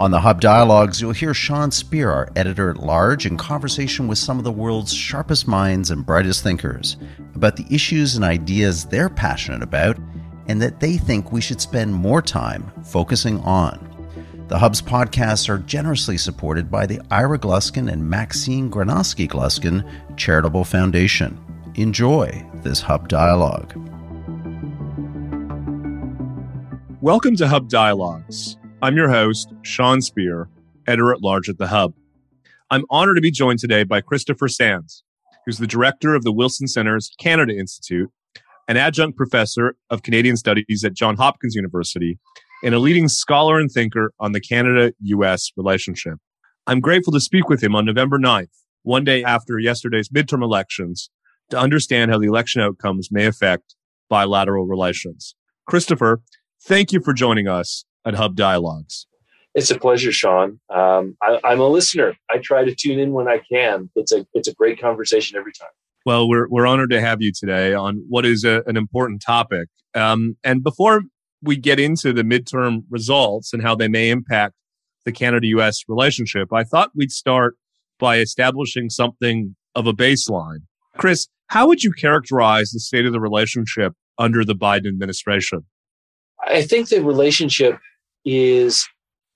On the Hub Dialogues, you'll hear Sean Speer, our editor at large, in conversation with some of the world's sharpest minds and brightest thinkers about the issues and ideas they're passionate about and that they think we should spend more time focusing on. The Hub's podcasts are generously supported by the Ira Gluskin and Maxine Granovsky Gluskin Charitable Foundation. Enjoy this Hub Dialogue. Welcome to Hub Dialogues. I'm your host, Sean Speer, editor at large at The Hub. I'm honored to be joined today by Christopher Sands, who's the director of the Wilson Center's Canada Institute, an adjunct professor of Canadian Studies at Johns Hopkins University, and a leading scholar and thinker on the Canada US relationship. I'm grateful to speak with him on November 9th, one day after yesterday's midterm elections, to understand how the election outcomes may affect bilateral relations. Christopher, thank you for joining us at Hub Dialogues. It's a pleasure, Sean. Um, I, I'm a listener. I try to tune in when I can. It's a it's a great conversation every time. Well, we're we're honored to have you today on what is a, an important topic. Um, and before we get into the midterm results and how they may impact the Canada-U.S. relationship, I thought we'd start by establishing something of a baseline. Chris, how would you characterize the state of the relationship under the Biden administration? I think the relationship is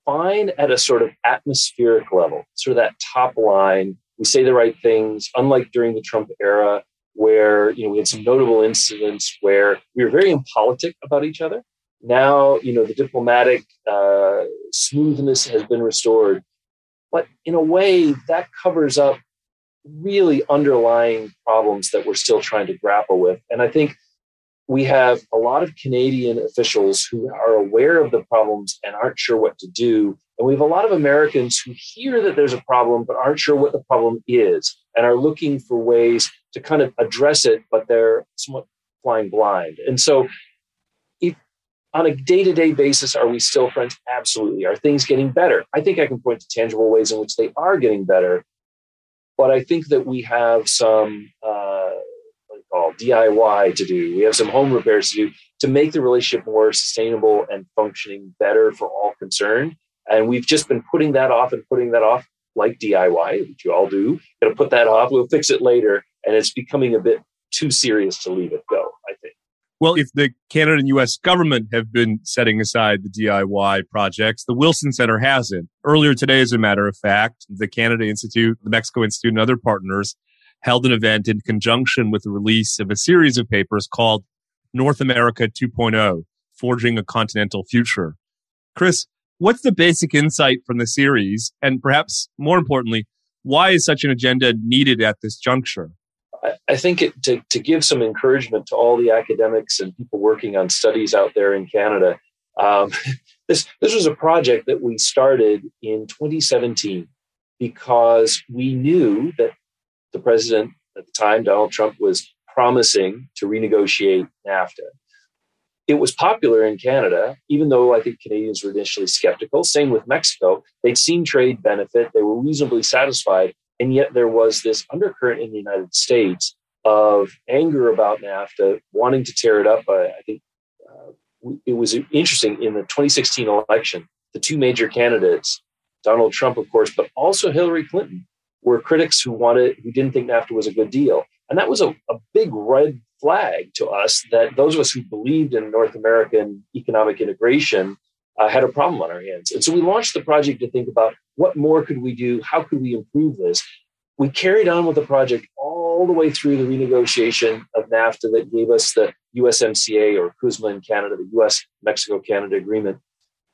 fine at a sort of atmospheric level, sort of that top line. We say the right things, unlike during the Trump era, where you know we had some notable incidents where we were very impolitic about each other. Now, you know, the diplomatic uh, smoothness has been restored, but in a way that covers up really underlying problems that we're still trying to grapple with. And I think we have a lot of Canadian officials who are aware of the problems and aren't sure what to do. And we have a lot of Americans who hear that there's a problem but aren't sure what the problem is and are looking for ways to kind of address it, but they're somewhat flying blind. And so, if on a day to day basis, are we still friends? Absolutely. Are things getting better? I think I can point to tangible ways in which they are getting better. But I think that we have some uh, DIY to do. We have some home repairs to do to make the relationship more sustainable and functioning better for all concerned. And we've just been putting that off and putting that off like DIY, which you all do. Gonna put that off. We'll fix it later. And it's becoming a bit too serious to leave it go, I think. Well, if the Canada and US government have been setting aside the DIY projects, the Wilson Center hasn't. Earlier today, as a matter of fact, the Canada Institute, the Mexico Institute, and other partners held an event in conjunction with the release of a series of papers called North America 2.0 Forging a Continental Future. Chris, what's the basic insight from the series? And perhaps more importantly, why is such an agenda needed at this juncture? I think it, to, to give some encouragement to all the academics and people working on studies out there in Canada, um, this, this was a project that we started in 2017 because we knew that the president at the time, Donald Trump, was promising to renegotiate NAFTA. It was popular in Canada, even though I think Canadians were initially skeptical. Same with Mexico. They'd seen trade benefit, they were reasonably satisfied. And yet there was this undercurrent in the United States of anger about NAFTA, wanting to tear it up. I, think uh, it was interesting in the 2016 election, the two major candidates, Donald Trump, of course, but also Hillary Clinton, were critics who wanted who didn't think NAFTA was a good deal. And that was a, a big red flag to us that those of us who believed in North American economic integration uh, had a problem on our hands. And so we launched the project to think about what more could we do? How could we improve this? We carried on with the project all the way through the renegotiation of NAFTA that gave us the USMCA or CUSMA in Canada, the US Mexico Canada agreement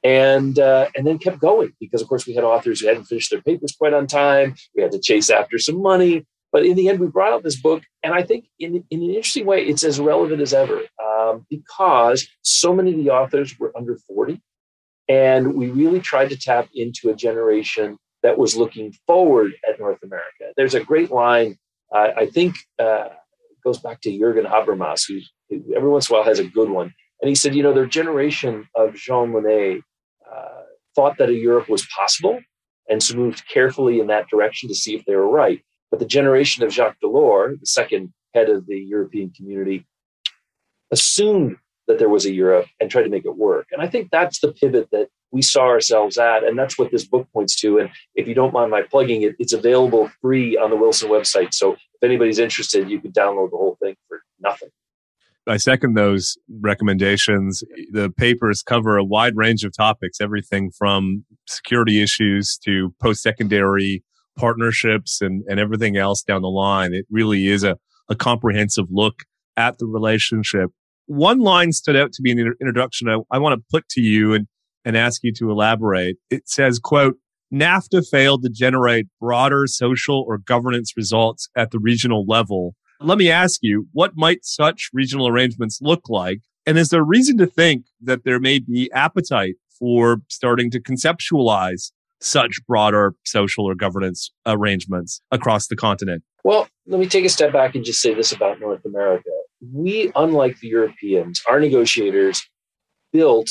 and uh, and then kept going because of course we had authors who hadn't finished their papers quite on time we had to chase after some money but in the end we brought out this book and i think in, in an interesting way it's as relevant as ever um, because so many of the authors were under 40 and we really tried to tap into a generation that was looking forward at North America. There's a great line, uh, I think uh, goes back to Jürgen Habermas, who, every once in a while has a good one. And he said, you know, their generation of Jean Monnet uh, thought that a Europe was possible and so moved carefully in that direction to see if they were right. But the generation of Jacques Delors, the second head of the European community, assumed that there was a Europe and tried to make it work. And I think that's the pivot that we saw ourselves at. And that's what this book points to. And if you don't mind my plugging it, it's available free on the Wilson website. So if anybody's interested, you can download the whole thing for nothing. I second those recommendations. The papers cover a wide range of topics, everything from security issues to post secondary partnerships and, and everything else down the line. It really is a, a comprehensive look at the relationship. One line stood out to me in the introduction I, I want to put to you and, and ask you to elaborate. It says, quote, NAFTA failed to generate broader social or governance results at the regional level. Let me ask you, what might such regional arrangements look like? And is there reason to think that there may be appetite for starting to conceptualize such broader social or governance arrangements across the continent? Well, let me take a step back and just say this about North America. We, unlike the Europeans, our negotiators built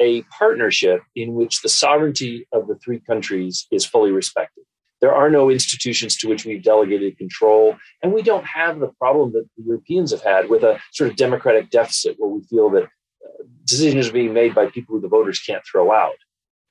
a partnership in which the sovereignty of the three countries is fully respected. There are no institutions to which we've delegated control, and we don't have the problem that the Europeans have had with a sort of democratic deficit where we feel that uh, decisions are being made by people who the voters can't throw out.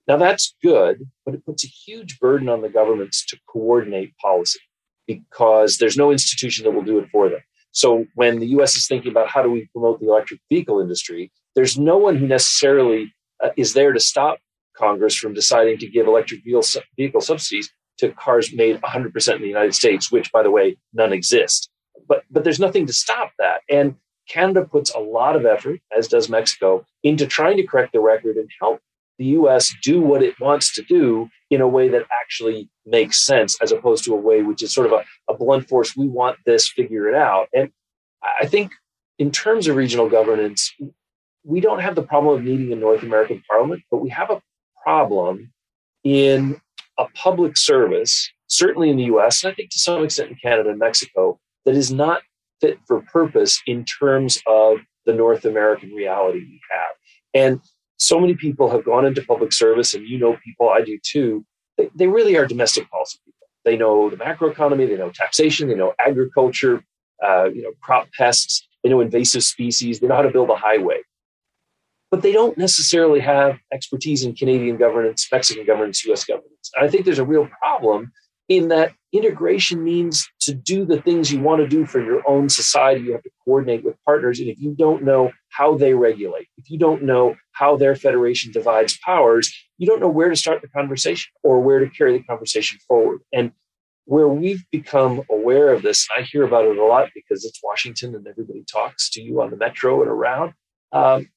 Now, that's good, but it puts a huge burden on the governments to coordinate policy because there's no institution that will do it for them. So, when the US is thinking about how do we promote the electric vehicle industry, there's no one who necessarily uh, is there to stop Congress from deciding to give electric vehicle subsidies to cars made 100% in the United States, which, by the way, none exist. But, but there's nothing to stop that. And Canada puts a lot of effort, as does Mexico, into trying to correct the record and help the US do what it wants to do in a way that actually makes sense, as opposed to a way which is sort of a, a blunt force, we want this, figure it out. And I think in terms of regional governance, we don't have the problem of needing a North American parliament, but we have a problem in a public service, certainly in the US, and I think to some extent in Canada and Mexico, that is not fit for purpose in terms of the North American reality we have. And so many people have gone into public service, and you know people, I do too. They, they really are domestic policy people. They know the macroeconomy, they know taxation, they know agriculture, uh, you know crop pests, they know invasive species, they know how to build a highway but they don't necessarily have expertise in Canadian governance, Mexican governance, US governance. I think there's a real problem in that integration means to do the things you want to do for your own society, you have to coordinate with partners. And if you don't know how they regulate, if you don't know how their federation divides powers, you don't know where to start the conversation or where to carry the conversation forward. And where we've become aware of this, and I hear about it a lot because it's Washington and everybody talks to you on the metro and around. Um,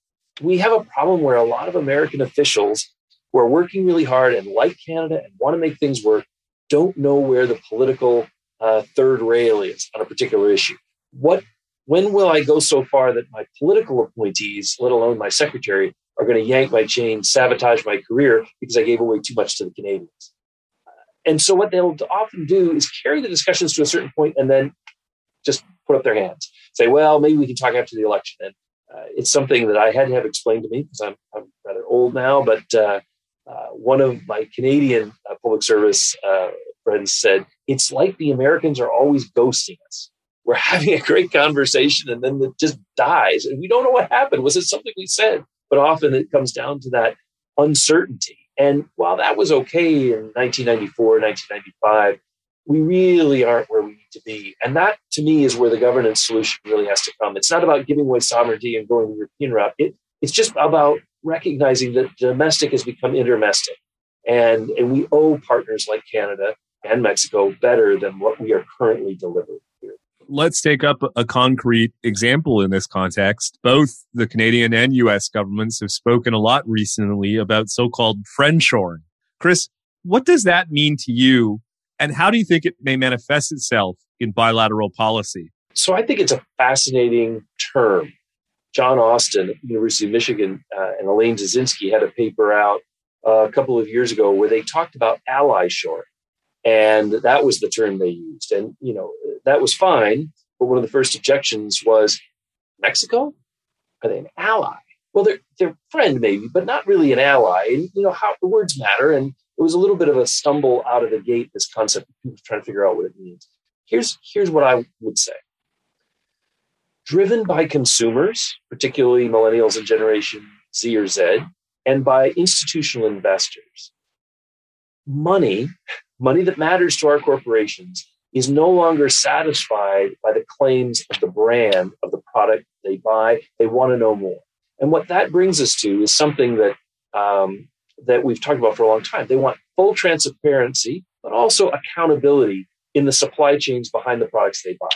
we have a problem where a lot of American officials are working really hard and like Canada and want to make things work don't know where the political uh, third rail is on a particular issue. What, when will I go so far that my political appointees, let alone my secretary, are going to yank my chain, sabotage my career because I gave away too much to the Canadians? And so what they'll often do is carry the discussions to a certain point and then just put up their hands, say, "Well, maybe we can talk after the election." And uh, it's something that I had to have explained to me because I'm, I'm rather old now. But uh, uh, one of my Canadian uh, public service uh, friends said, It's like the Americans are always ghosting us. We're having a great conversation and then it just dies. And we don't know what happened. Was it something we said? But often it comes down to that uncertainty. And while that was okay in 1994, 1995, we really aren't where we need to be. And that, to me, is where the governance solution really has to come. It's not about giving away sovereignty and going the European route. It, it's just about recognizing that domestic has become intermestic. And, and we owe partners like Canada and Mexico better than what we are currently delivering here. Let's take up a concrete example in this context. Both the Canadian and US governments have spoken a lot recently about so called friendshoring. Chris, what does that mean to you and how do you think it may manifest itself in bilateral policy? So I think it's a fascinating term. John Austin University of Michigan uh, and Elaine Dezenski had a paper out uh, a couple of years ago where they talked about ally shoring. And that was the term they used. And, you know, that was fine. But one of the first objections was Mexico? Are they an ally? Well, they're, they're friend maybe, but not really an ally. And, you know, how the words matter. And it was a little bit of a stumble out of the gate, this concept of trying to figure out what it means. Here's, here's what I would say driven by consumers, particularly millennials and Generation Z or Z, and by institutional investors. Money, money that matters to our corporations, is no longer satisfied by the claims of the brand of the product they buy. They want to know more. And what that brings us to is something that um, that we've talked about for a long time. They want full transparency, but also accountability in the supply chains behind the products they buy.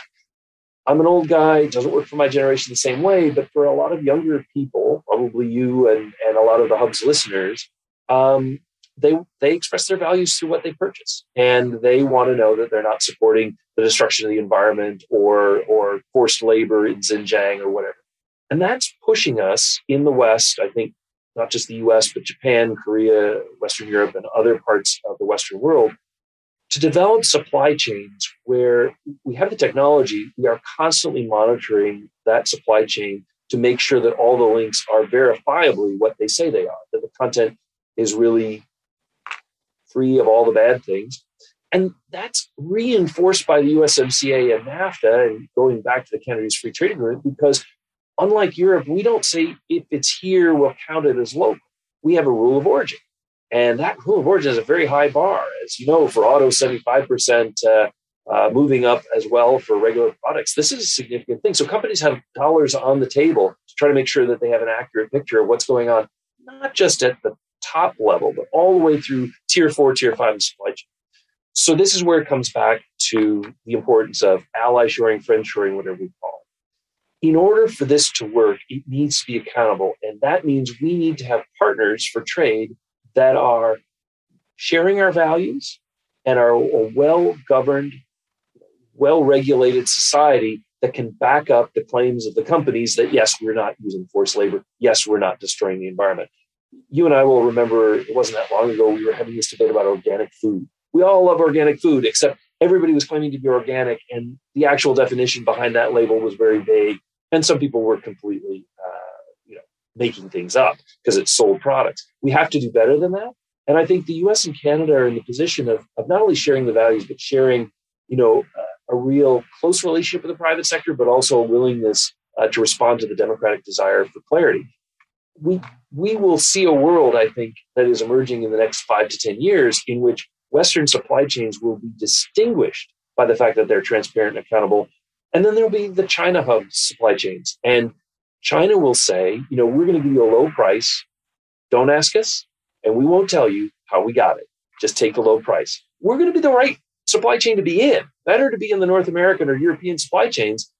I'm an old guy, it doesn't work for my generation the same way, but for a lot of younger people, probably you and, and a lot of the hub's listeners, um, they they express their values through what they purchase, and they want to know that they're not supporting the destruction of the environment or or forced labor in Xinjiang or whatever. And that's pushing us in the West. I think not just the U.S. but Japan, Korea, Western Europe, and other parts of the Western world to develop supply chains where we have the technology, we are constantly monitoring that supply chain to make sure that all the links are verifiably what they say they are, that the content is really free of all the bad things. And that's reinforced by the USMCA and NAFTA and going back to the Canada's Free Trade Agreement because unlike Europe, we don't say if it's here, we'll count it as local. We have a rule of origin. And that rule of origin is a very high bar. As you know, for auto, 75%, uh, uh, moving up as well for regular products. This is a significant thing. So companies have dollars on the table to try to make sure that they have an accurate picture of what's going on, not just at the top level, but all the way through tier four, tier five and supply chain. So this is where it comes back to the importance of ally shoring, friend shoring, whatever we call it. In order for this to work, it needs to be accountable. And that means we need to have partners for trade that are sharing our values and are a well governed, well regulated society that can back up the claims of the companies that, yes, we're not using forced labor. Yes, we're not destroying the environment. You and I will remember it wasn't that long ago we were having this debate about organic food. We all love organic food, except everybody was claiming to be organic, and the actual definition behind that label was very vague. And some people were completely making things up because it's sold products. We have to do better than that. And I think the US and Canada are in the position of, of not only sharing the values, but sharing, you know, uh, a real close relationship with the private sector, but also a willingness uh, to respond to the democratic desire for clarity. We, we will see a world, I think, that is emerging in the next five to 10 years in which Western supply chains will be distinguished by the fact that they're transparent and accountable. And then there'll be the China hub supply chains. And China will say, you know, we're going to give you a low price. Don't ask us, and we won't tell you how we got it. Just take the low price. We're going to be the right supply chain to be in. Better to be in the North American or European supply chains.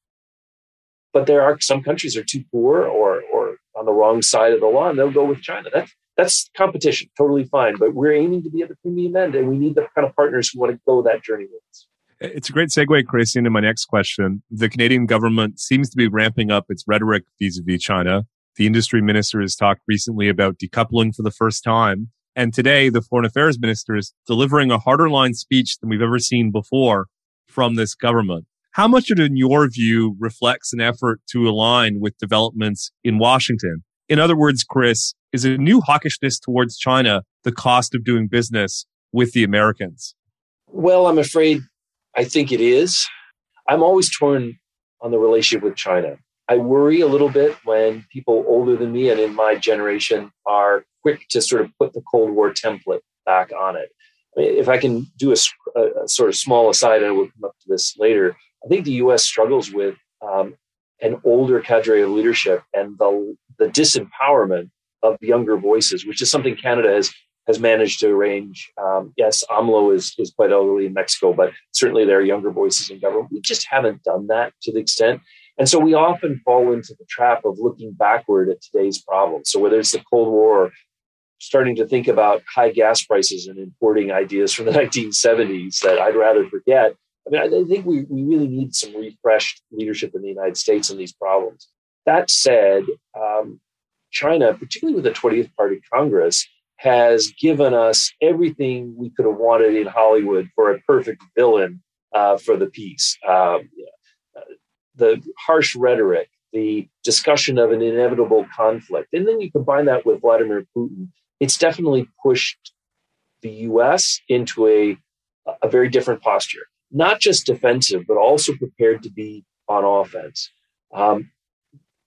But there are some countries are too poor or or on the wrong side of the law, and they'll go with China. That's that's competition, totally fine. But we're aiming to be at the premium end, and we need the kind of partners who want to go that journey with us. It's a great segue, Chris, into my next question. The Canadian government seems to be ramping up its rhetoric vis-a-vis China. The industry minister has talked recently about decoupling for the first time. And today, the foreign affairs minister is delivering a harder line speech than we've ever seen before from this government. How much of it, in your view, reflects an effort to align with developments in Washington? In other words, Chris, is a new hawkishness towards China the cost of doing business with the Americans? Well, I'm afraid I think it is. I'm always torn on the relationship with China. I worry a little bit when people older than me and in my generation are quick to sort of put the Cold War template back on it. I mean, if I can do a, a, sort of small aside, and we'll come up to this later, I think the US struggles with um, an older cadre of leadership and the, the disempowerment of younger voices, which is something Canada has has managed to arrange. Um, yes, AMLO is, is quite elderly in Mexico, but certainly there are younger voices in government. We just haven't done that to the extent. And so we often fall into the trap of looking backward at today's problems. So whether it's the Cold War, starting to think about high gas prices and importing ideas from the 1970s that I'd rather forget. I mean, I think we, we really need some refreshed leadership in the United States on these problems. That said, um, China, particularly with the 20th Party Congress, has given us everything we could have wanted in Hollywood for a perfect villain uh, for the piece. Um, the harsh rhetoric, the discussion of an inevitable conflict, and then you combine that with Vladimir Putin, it's definitely pushed the U.S. into a a very different posture, not just defensive, but also prepared to be on offense. Um,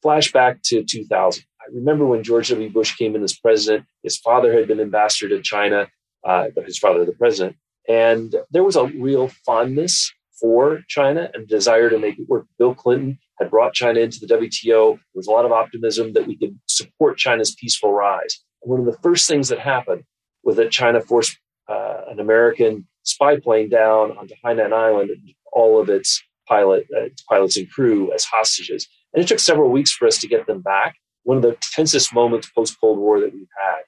flashback to 2000. I remember when George W. Bush came in as president. His father had been ambassador to China, uh, his father, the president, and there was a real fondness for China and desire to make it work. Bill Clinton had brought China into the WTO. There was a lot of optimism that we could support China's peaceful rise. And one of the first things that happened was that China forced uh, an American spy plane down onto Hainan Island and all of its pilot, uh, pilots and crew as hostages. And it took several weeks for us to get them back. One of the tensest moments post Cold War that we've had.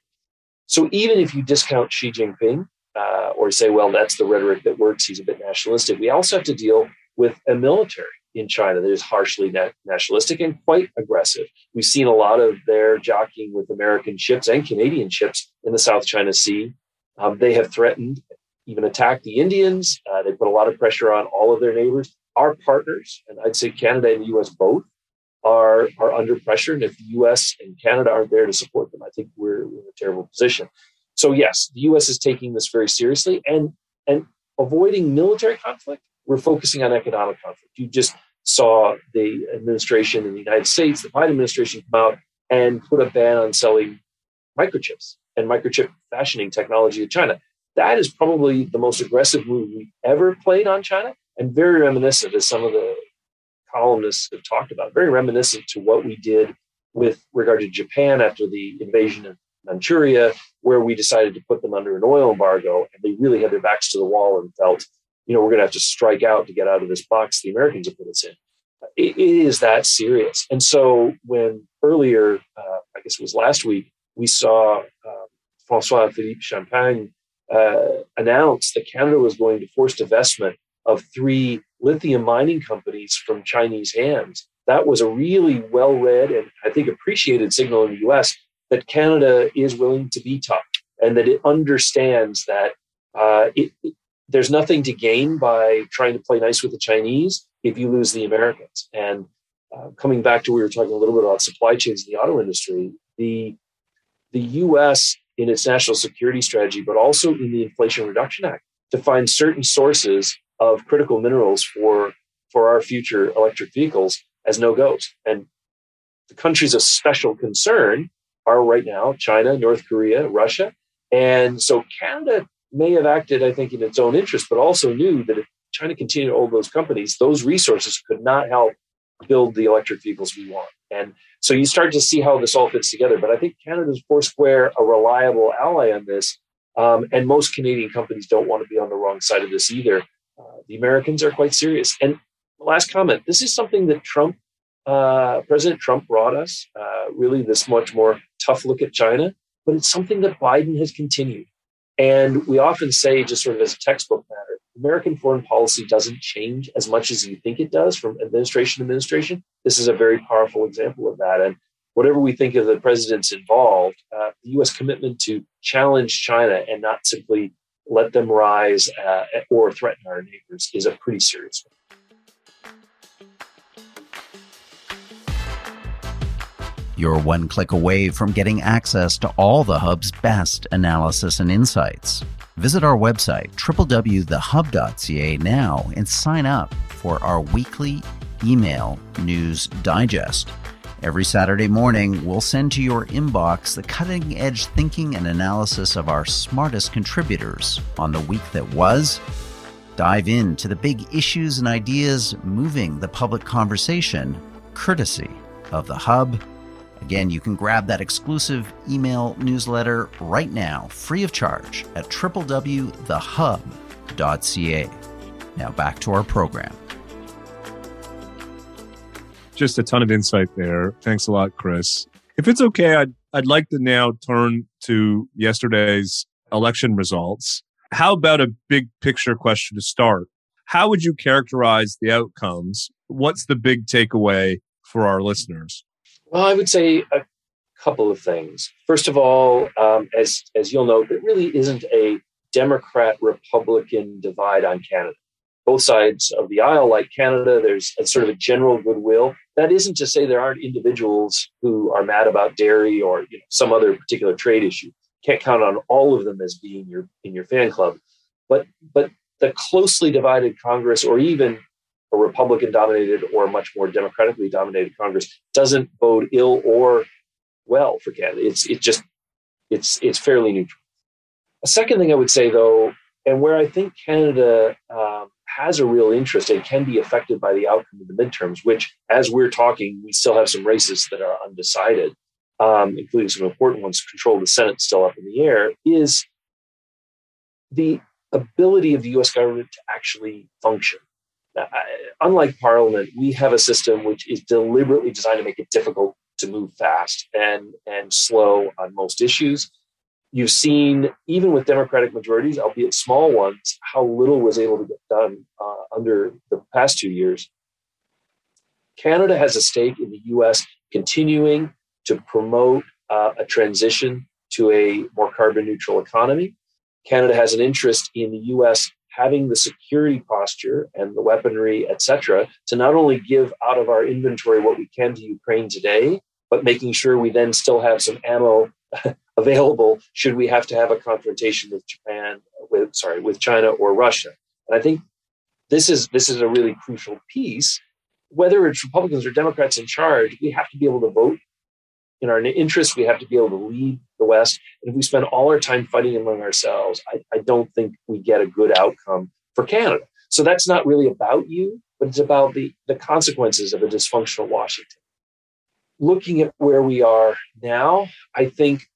So even if you discount Xi Jinping uh, or say, well, that's the rhetoric that works, he's a bit nationalistic, we also have to deal with a military in China that is harshly nationalistic and quite aggressive. We've seen a lot of their jockeying with American ships and Canadian ships in the South China Sea. Um, they have threatened, even attacked the Indians. Uh, they put a lot of pressure on all of their neighbors. Our partners, and I'd say Canada and the US both, are, are under pressure. And if the US and Canada aren't there to support them, I think we're, in a terrible position. So, yes, the US is taking this very seriously and, and avoiding military conflict. We're focusing on economic conflict. You just saw the administration in the United States, the Biden administration, come out and put a ban on selling microchips and microchip fashioning technology to China. That is probably the most aggressive move we ever played on China and very reminiscent, of some of the columnists have talked about, very reminiscent to what we did with regard to Japan after the invasion of Manchuria, where we decided to put them under an oil embargo and they really had their backs to the wall and felt, you know, we're going to have to strike out to get out of this box the Americans have put us in. it, it is that serious. And so when earlier, uh, I guess it was last week, we saw uh, Francois Philippe Champagne uh, announce that Canada was going to force divestment of three lithium mining companies from Chinese hands. That was a really well read and I think appreciated signal in the US that Canada is willing to be tough and that it understands that uh, it, it, there's nothing to gain by trying to play nice with the Chinese if you lose the Americans. And uh, coming back to we were talking a little bit about supply chains in the auto industry, the the U.S. in its national security strategy, but also in the Inflation Reduction Act, to find certain sources of critical minerals for for our future electric vehicles as no goes. And the countries of special concern are right now China, North Korea, Russia. And so Canada may have acted, I think, in its own interest, but also knew that if China continued to hold those companies, those resources could not help build the electric vehicles we want. And so you start to see how this all fits together. But I think Canada's Foursquare a reliable ally on this. Um, and most Canadian companies don't want to be on the wrong side of this either. Uh, the Americans are quite serious. And last comment this is something that Trump, uh, President Trump brought us, uh, really this much more tough look at China, but it's something that Biden has continued. And we often say, just sort of as a textbook matter, American foreign policy doesn't change as much as you think it does from administration to administration. This is a very powerful example of that. And whatever we think of the presidents involved, uh, the U.S. commitment to challenge China and not simply let them rise uh, or threaten our neighbors is a pretty serious one. You're one click away from getting access to all the Hub's best analysis and insights. Visit our website, www.thehub.ca, now and sign up for our weekly email news digest. Every Saturday morning, we'll send to your inbox the cutting edge thinking and analysis of our smartest contributors on the week that was. Dive into the big issues and ideas moving the public conversation, courtesy of the Hub Again, you can grab that exclusive email newsletter right now, free of charge, at www.thehub.ca. Now back to our program. Just a ton of insight there. Thanks a lot, Chris. If it's okay, I'd, I'd like to now turn to yesterday's election results. How about a big picture question to start? How would you characterize the outcomes? What's the big takeaway for our listeners? Well, I would say a couple of things. First of all, um, as as you'll note, there really isn't a Democrat Republican divide on Canada. Both sides of the aisle, like Canada, there's a sort of a general goodwill. That isn't to say there aren't individuals who are mad about dairy or you know, some other particular trade issue. Can't count on all of them as being your in your fan club, but but the closely divided Congress, or even a Republican dominated or much more democratically dominated Congress, doesn't bode ill or well for Canada. It's it just it's it's fairly neutral. A second thing I would say though, and where I think Canada um, has a real interest and can be affected by the outcome of the midterms, which as we're talking, we still have some races that are undecided, um, including some important ones. Control of the Senate still up in the air. Is the ability of the U.S. government to actually function. Now, unlike Parliament, we have a system which is deliberately designed to make it difficult to move fast and and slow on most issues. You've seen, even with Democratic majorities, albeit small ones, how little was able to get done uh, under the past two years. Canada has a stake in the US continuing to promote uh, a transition to a more carbon neutral economy. Canada has an interest in the US having the security posture and the weaponry, et cetera, to not only give out of our inventory what we can to Ukraine today, but making sure we then still have some ammo available should we have to have a confrontation with Japan, with sorry, with China or Russia. And I think this is this is a really crucial piece. Whether it's Republicans or Democrats in charge, we have to be able to vote in our interest. We have to be able to lead the West. And if we spend all our time fighting among ourselves, I, I don't think we get a good outcome for Canada. So that's not really about you, but it's about the, the consequences of a dysfunctional Washington looking at where we are now, I think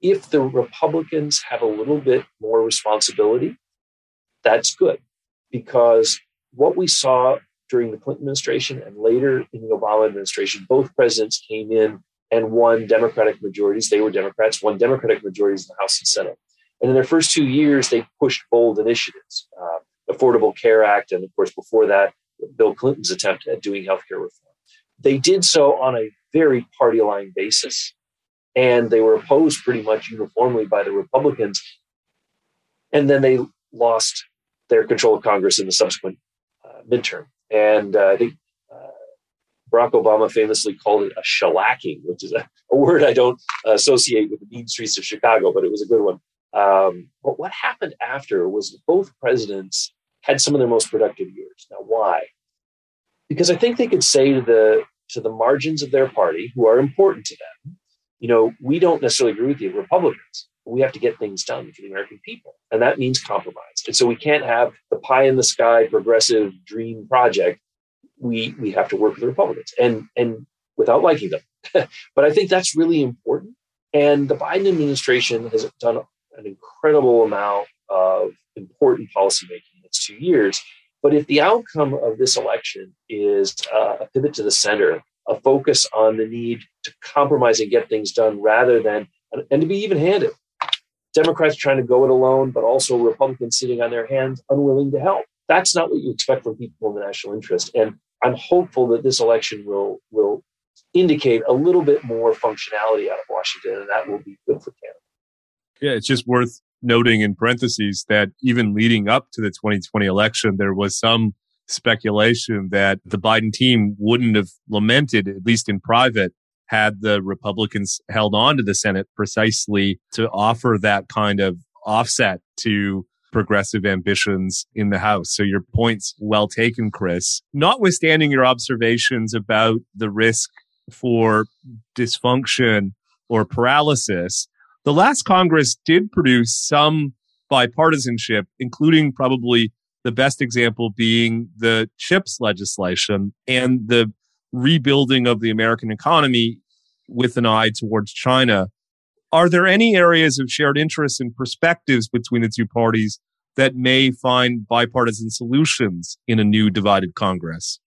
if the Republicans have a little bit more responsibility, that's good because what we saw during the Clinton administration and later in the Obama administration, both presidents came in and won Democratic majorities. They were Democrats, won Democratic majorities in the House and Senate. And in their first two years, they pushed bold initiatives, uh, Affordable Care Act, and of course, before that, Bill Clinton's attempt at doing healthcare reform. They did so on a very party line basis. And they were opposed pretty much uniformly by the Republicans. And then they lost their control of Congress in the subsequent uh, midterm. And uh, I think uh, Barack Obama famously called it a shellacking, which is a, a, word I don't associate with the mean streets of Chicago, but it was a good one. Um, but what happened after was both presidents had some of their most productive years. Now, why? Because I think they could say to the to the margins of their party who are important to them. You know, we don't necessarily agree with the Republicans. we have to get things done for the American people. And that means compromise. And so we can't have the pie in the sky progressive dream project. We we have to work with the Republicans and and without liking them. but I think that's really important. And the Biden administration has done an incredible amount of important policymaking in its two years. But if the outcome of this election is uh, a pivot to the center, a focus on the need to compromise and get things done rather than, and to be even handed, Democrats trying to go it alone, but also Republicans sitting on their hands, unwilling to help. That's not what you expect from people in the national interest. And I'm hopeful that this election will will indicate a little bit more functionality out of Washington, and that will be good for Canada. Yeah, it's just worth noting in parentheses that even leading up to the 2020 election, there was some speculation that the Biden team wouldn't have lamented, at least in private, had the Republicans held on to the Senate precisely to offer that kind of offset to progressive ambitions in the House. So your point's well taken, Chris. Notwithstanding your observations about the risk for dysfunction or paralysis, the last Congress did produce some bipartisanship, including probably the best example being the CHIPS legislation and the rebuilding of the American economy with an eye towards China. Are there any areas of shared interests and perspectives between the two parties that may find bipartisan solutions in a new divided Congress?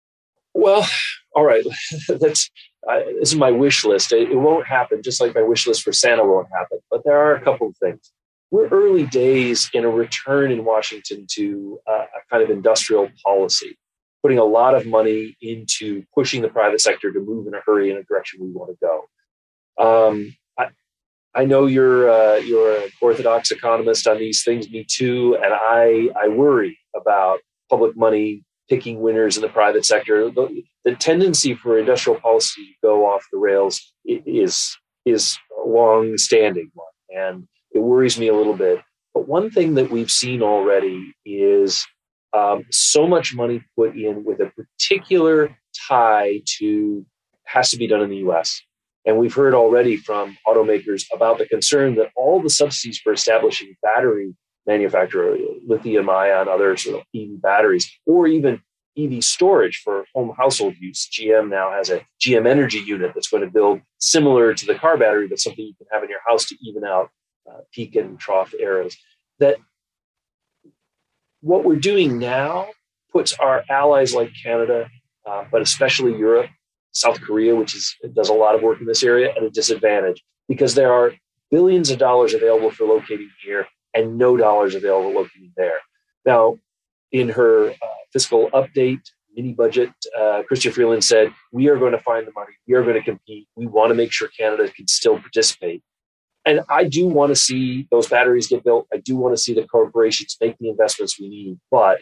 Well, all right. That's I, this is my wish list. It, it, won't happen, just like my wish list for Santa won't happen. But there are a couple of things. We're early days in a return in Washington to uh, a kind of industrial policy, putting a lot of money into pushing the private sector to move in a hurry in a direction we want to go. Um, I, know you're uh, you're an orthodox economist on these things. Me too, and I I worry about public money picking winners in the private sector. The, the tendency for industrial policy to go off the rails is is a long standing one, and it worries me a little bit. But one thing that we've seen already is um, so much money put in with a particular tie to has to be done in the U.S. And we've heard already from automakers about the concern that all the subsidies for establishing battery manufacturer, lithium ion, other sort of EV batteries, or even EV storage for home household use. GM now has a GM Energy unit that's going to build similar to the car battery, but something you can have in your house to even out uh, peak and trough eras. That what we're doing now puts our allies like Canada, uh, but especially Europe, South Korea, which is does a lot of work in this area, at a disadvantage because there are billions of dollars available for locating here and no dollars available there. Now, in her uh, fiscal update mini budget, uh, Chrystia Freeland said, "We are going to find the money. We are going to compete. We want to make sure Canada can still participate." And I do want to see those batteries get built. I do want to see the corporations make the investments we need. But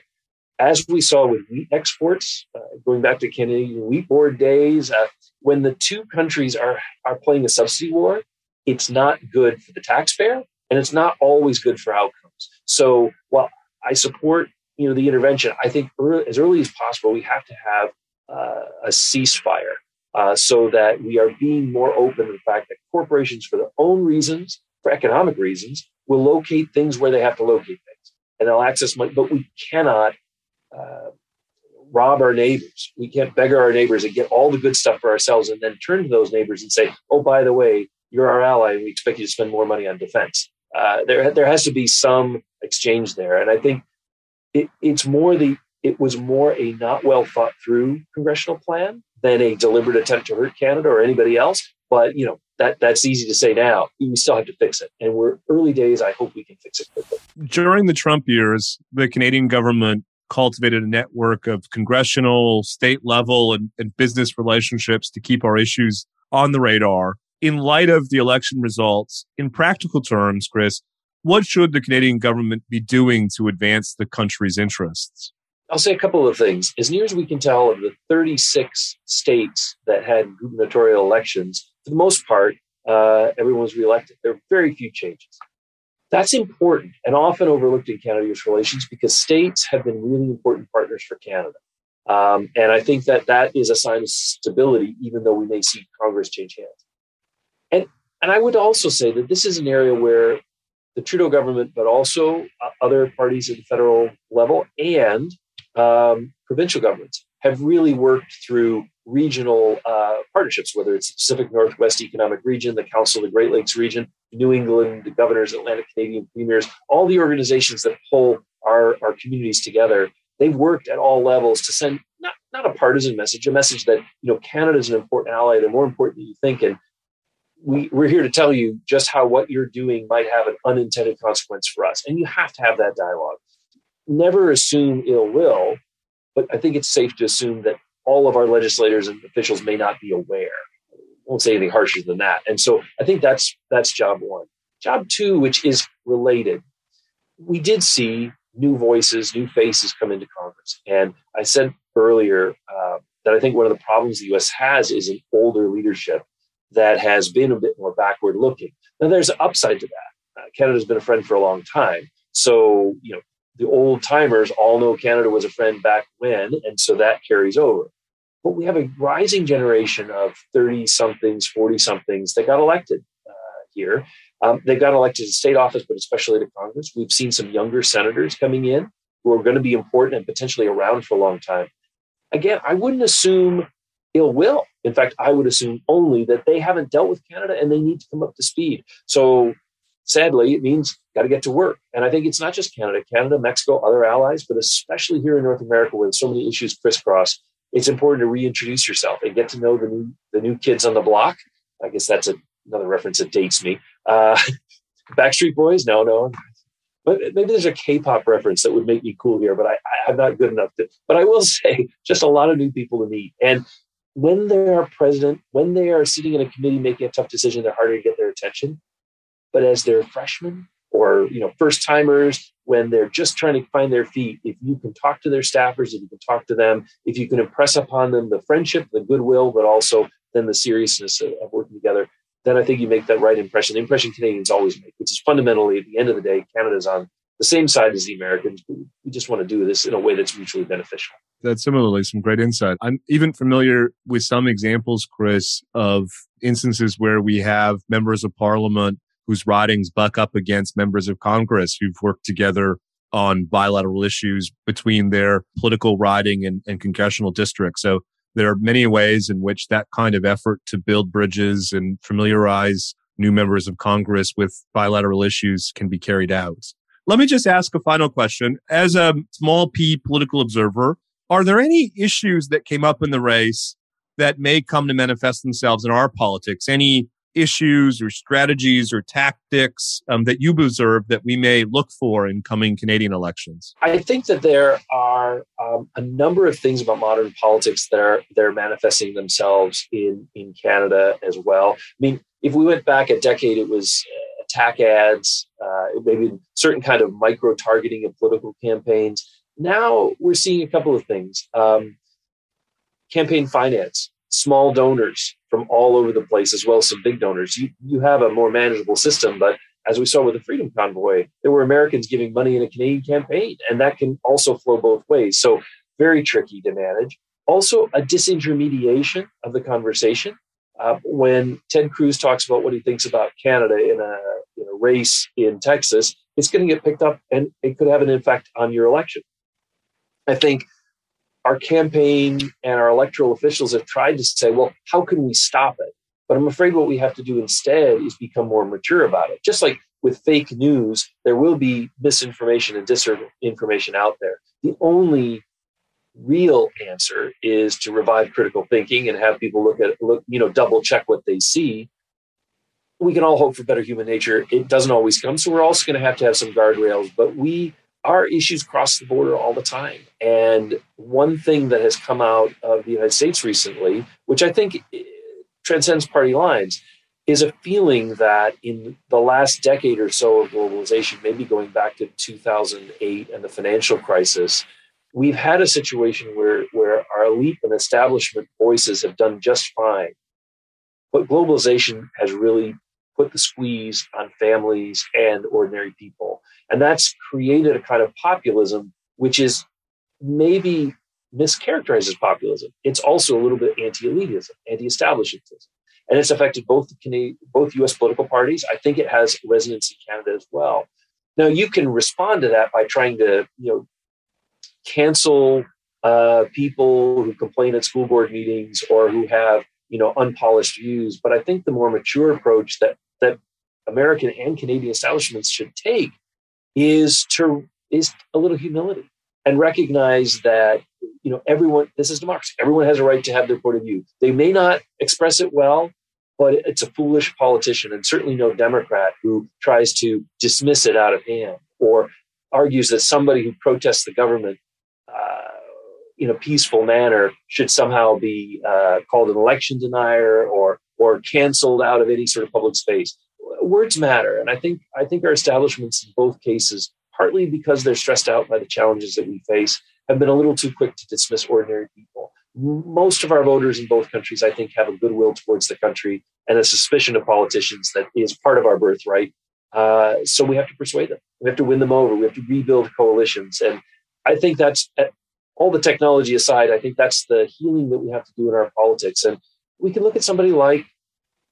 as we saw with wheat exports, uh, going back to Canadian Wheat Board days, uh, when the two countries are are playing a subsidy war, it's not good for the taxpayer, and it's not always good for outcomes. So while I support you know the intervention, I think early, as early as possible we have to have uh, a ceasefire uh, so that we are being more open to the fact that corporations, for their own reasons, for economic reasons, will locate things where they have to locate things, and they'll access money. But we cannot uh, rob our neighbors. We can't beggar our neighbors and get all the good stuff for ourselves, and then turn to those neighbors and say, "Oh, by the way, you're our ally, and we expect you to spend more money on defense." Uh, there there has to be some exchange there, and I think it, it's more the it was more a not well thought through congressional plan than a deliberate attempt to hurt Canada or anybody else. But you know that that's easy to say now. We still have to fix it, and we're early days. I hope we can fix it quickly. During the Trump years, the Canadian government cultivated a network of congressional, state level, and, and business relationships to keep our issues on the radar in light of the election results, in practical terms, Chris, what should the Canadian government be doing to advance the country's interests? I'll say a couple of things. As near as we can tell, of the 36 states that had gubernatorial elections, for the most part, uh, everyone was reelected. There are very few changes. That's important and often overlooked in Canada-US relations because states have been really important partners for Canada. Um, and I think that that is a sign of stability, even though we may see Congress change hands. And I would also say that this is an area where the Trudeau government, but also uh, other parties at the federal level and um, provincial governments have really worked through regional uh, partnerships, whether it's the Pacific Northwest Economic Region, the Council of the Great Lakes Region, New England, the Governors, Atlantic Canadian Premiers, all the organizations that pull our, our communities together. They've worked at all levels to send not, not a partisan message, a message that you know Canada is an important ally. They're more important than you think, and we, we're here to tell you just how what you're doing might have an unintended consequence for us. And you have to have that dialogue. Never assume ill will, but I think it's safe to assume that all of our legislators and officials may not be aware. I won't say anything harsher than that. And so I think that's that's job one. Job two, which is related, we did see new voices, new faces come into Congress. And I said earlier uh, that I think one of the problems the U.S. has is an older leadership that has been a bit more backward looking. Now, there's an upside to that. Uh, Canada's been a friend for a long time. So, you know, the old timers all know Canada was a friend back when, and so that carries over. But we have a rising generation of 30 somethings, 40 somethings that got elected uh, here. Um, they got elected to state office, but especially to Congress. We've seen some younger senators coming in who are going to be important and potentially around for a long time. Again, I wouldn't assume ill will. In fact, I would assume only that they haven't dealt with Canada and they need to come up to speed. So sadly, it means got to get to work. And I think it's not just Canada, Canada, Mexico, other allies, but especially here in North America where so many issues crisscross, it's important to reintroduce yourself and get to know the new the new kids on the block. I guess that's a, another reference that dates me. Uh, Backstreet Boys? No, no. But maybe there's a K-pop reference that would make me cool here, but I, I'm not good enough to. But I will say, just a lot of new people to meet. And when they are president, when they are sitting in a committee making a tough decision, they're harder to get their attention. But as they're freshmen or you know first timers, when they're just trying to find their feet, if you can talk to their staffers, if you can talk to them, if you can impress upon them the friendship, the goodwill, but also then the seriousness of, of working together, then I think you make that right impression. The impression Canadians always make, which is fundamentally at the end of the day, Canada's on the same side as the Americans. We just want to do this in a way that's mutually beneficial. That's similarly some great insight. I'm even familiar with some examples, Chris, of instances where we have members of parliament whose ridings buck up against members of Congress who've worked together on bilateral issues between their political riding and, and congressional district. So there are many ways in which that kind of effort to build bridges and familiarize new members of Congress with bilateral issues can be carried out. Let me just ask a final question. As a small p political observer, are there any issues that came up in the race that may come to manifest themselves in our politics? Any issues or strategies or tactics um, that you've observed that we may look for in coming Canadian elections? I think that there are um, a number of things about modern politics that are they're manifesting themselves in in Canada as well. I mean, if we went back a decade, it was uh, attack ads, uh, maybe certain kind of micro targeting of political campaigns. Now we're seeing a couple of things. Um, campaign finance, small donors from all over the place, as well as some big donors. You, you have a more manageable system, but as we saw with the Freedom Convoy, there were Americans giving money in a Canadian campaign, and that can also flow both ways. So, very tricky to manage. Also, a disintermediation of the conversation. Uh, when Ted Cruz talks about what he thinks about Canada in a race in Texas, it's going to get picked up and it could have an effect on your election. I think our campaign and our electoral officials have tried to say, well, how can we stop it? But I'm afraid what we have to do instead is become more mature about it. Just like with fake news, there will be misinformation and disinformation out there. The only real answer is to revive critical thinking and have people look at look, you know, double check what they see. We can all hope for better human nature. It doesn't always come, so we're also going to have to have some guardrails. But we our issues cross the border all the time. And one thing that has come out of the United States recently, which I think eh, transcends party lines, is a feeling that in the last decade or so of globalization, maybe going back to 2008 and the financial crisis, we've had a situation where, where our elite and establishment voices have done just fine. But globalization has really put the squeeze on families and ordinary people. And that's created a kind of populism, which is maybe mischaracterized as populism. It's also a little bit anti-elitism, anti-establishmentism. And it's affected both the Canadian, both U.S. political parties. I think it has resonance in Canada as well. Now you can respond to that by trying to, you know, cancel uh, people who complain at school board meetings or who have, you know, unpolished views. But I think the more mature approach that that American and Canadian establishments should take is to is a little humility and recognize that you know everyone this is democracy everyone has a right to have their point of view they may not express it well but it's a foolish politician and certainly no democrat who tries to dismiss it out of hand or argues that somebody who protests the government uh, in a peaceful manner should somehow be uh, called an election denier or or canceled out of any sort of public space words matter. And I think I think our establishments in both cases, partly because they're stressed out by the challenges that we face, have been a little too quick to dismiss ordinary people. Most of our voters in both countries, I think, have a goodwill towards the country and a suspicion of politicians that is part of our birthright. Uh, so we have to persuade them. We have to win them over. We have to rebuild coalitions. And I think that's all the technology aside. I think that's the healing that we have to do in our politics. And we can look at somebody like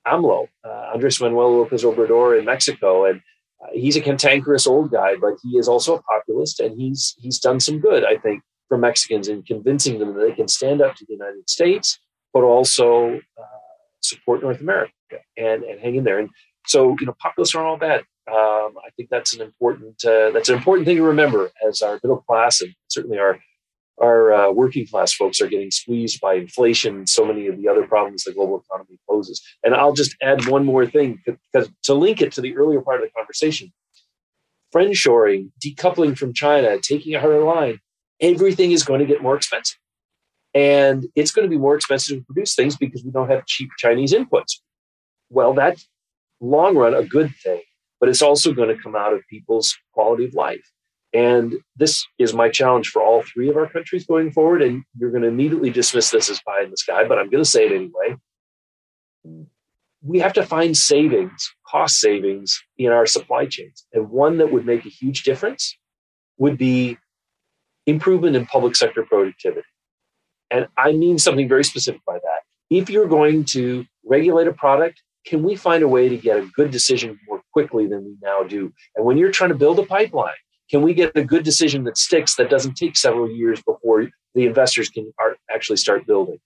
AMLO, uh, Andres Manuel Lopez Obrador in Mexico, and uh, he's a cantankerous old guy, but he is also a populist, and he's he's done some good, I think, for Mexicans in convincing them that they can stand up to the United States, but also uh, support North America and and hang in there. And so, you know, populists aren't all bad. Um, I think that's an important uh, that's an important thing to remember as our middle class and certainly our our uh, working class folks are getting squeezed by inflation and so many of the other problems the global economy poses. And I'll just add one more thing because to link it to the earlier part of the conversation, friendshoring, decoupling from China, taking a harder line, everything is going to get more expensive. And it's going to be more expensive to produce things because we don't have cheap Chinese inputs. Well, that's long run a good thing, but it's also going to come out of people's quality of life. And this is my challenge for all three of our countries going forward. And you're going to immediately dismiss this as pie in the sky, but I'm going to say it anyway. We have to find savings, cost savings in our supply chains. And one that would make a huge difference would be improvement in public sector productivity. And I mean something very specific by that. If you're going to regulate a product, can we find a way to get a good decision more quickly than we now do? And when you're trying to build a pipeline, can we get a good decision that sticks that doesn't take several years before the investors can actually start building?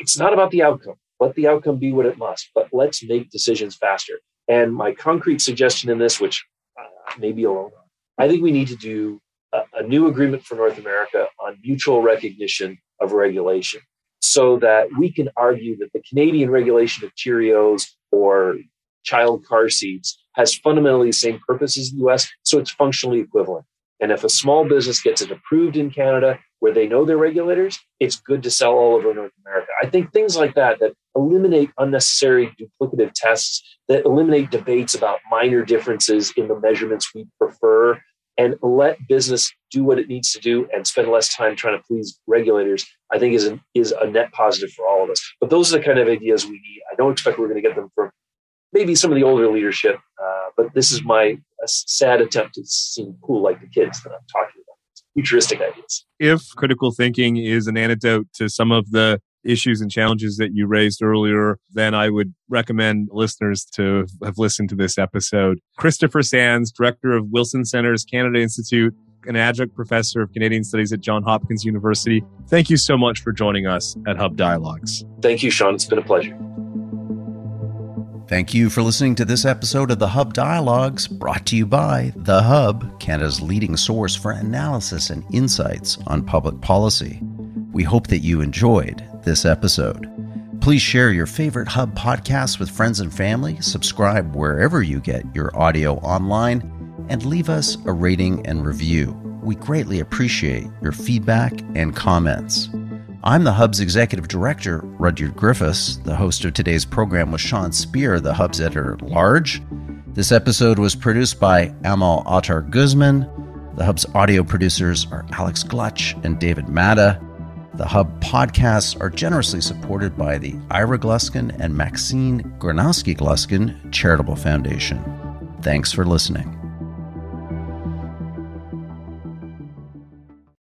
It's not about the outcome. Let the outcome be what it must, but let's make decisions faster. And my concrete suggestion in this, which uh, may be alone, I think we need to do a, a new agreement for North America on mutual recognition of regulation so that we can argue that the Canadian regulation of Cheerios or child car seats has fundamentally the same purpose as the US, so it's functionally equivalent. And if a small business gets it approved in Canada where they know their regulators, it's good to sell all over North America. I think things like that that eliminate unnecessary duplicative tests, that eliminate debates about minor differences in the measurements we prefer, and let business do what it needs to do and spend less time trying to please regulators, I think is, an, is a net positive for all of us. But those are the kind of ideas we need. I don't expect we're going to get them from maybe some of the older leadership, uh, but this is my sad attempt to seem cool like the kids that I'm talking about. Futuristic ideas. If critical thinking is an antidote to some of the issues and challenges that you raised earlier, then I would recommend listeners to have listened to this episode. Christopher Sands, director of Wilson Center's Canada Institute, an adjunct professor of Canadian Studies at Johns Hopkins University. Thank you so much for joining us at Hub Dialogues. Thank you, Sean. It's been a pleasure. Thank you for listening to this episode of the Hub Dialogues, brought to you by The Hub, Canada's leading source for analysis and insights on public policy. We hope that you enjoyed this episode. Please share your favorite Hub podcasts with friends and family, subscribe wherever you get your audio online, and leave us a rating and review. We greatly appreciate your feedback and comments. I'm the Hub's executive director, Rudyard Griffiths. The host of today's program was Sean Speer, the Hub's editor at large. This episode was produced by Amal Attar Guzman. The Hub's audio producers are Alex Glutch and David Matta. The Hub podcasts are generously supported by the Ira Gluskin and Maxine Granovsky Gluskin Charitable Foundation. Thanks for listening.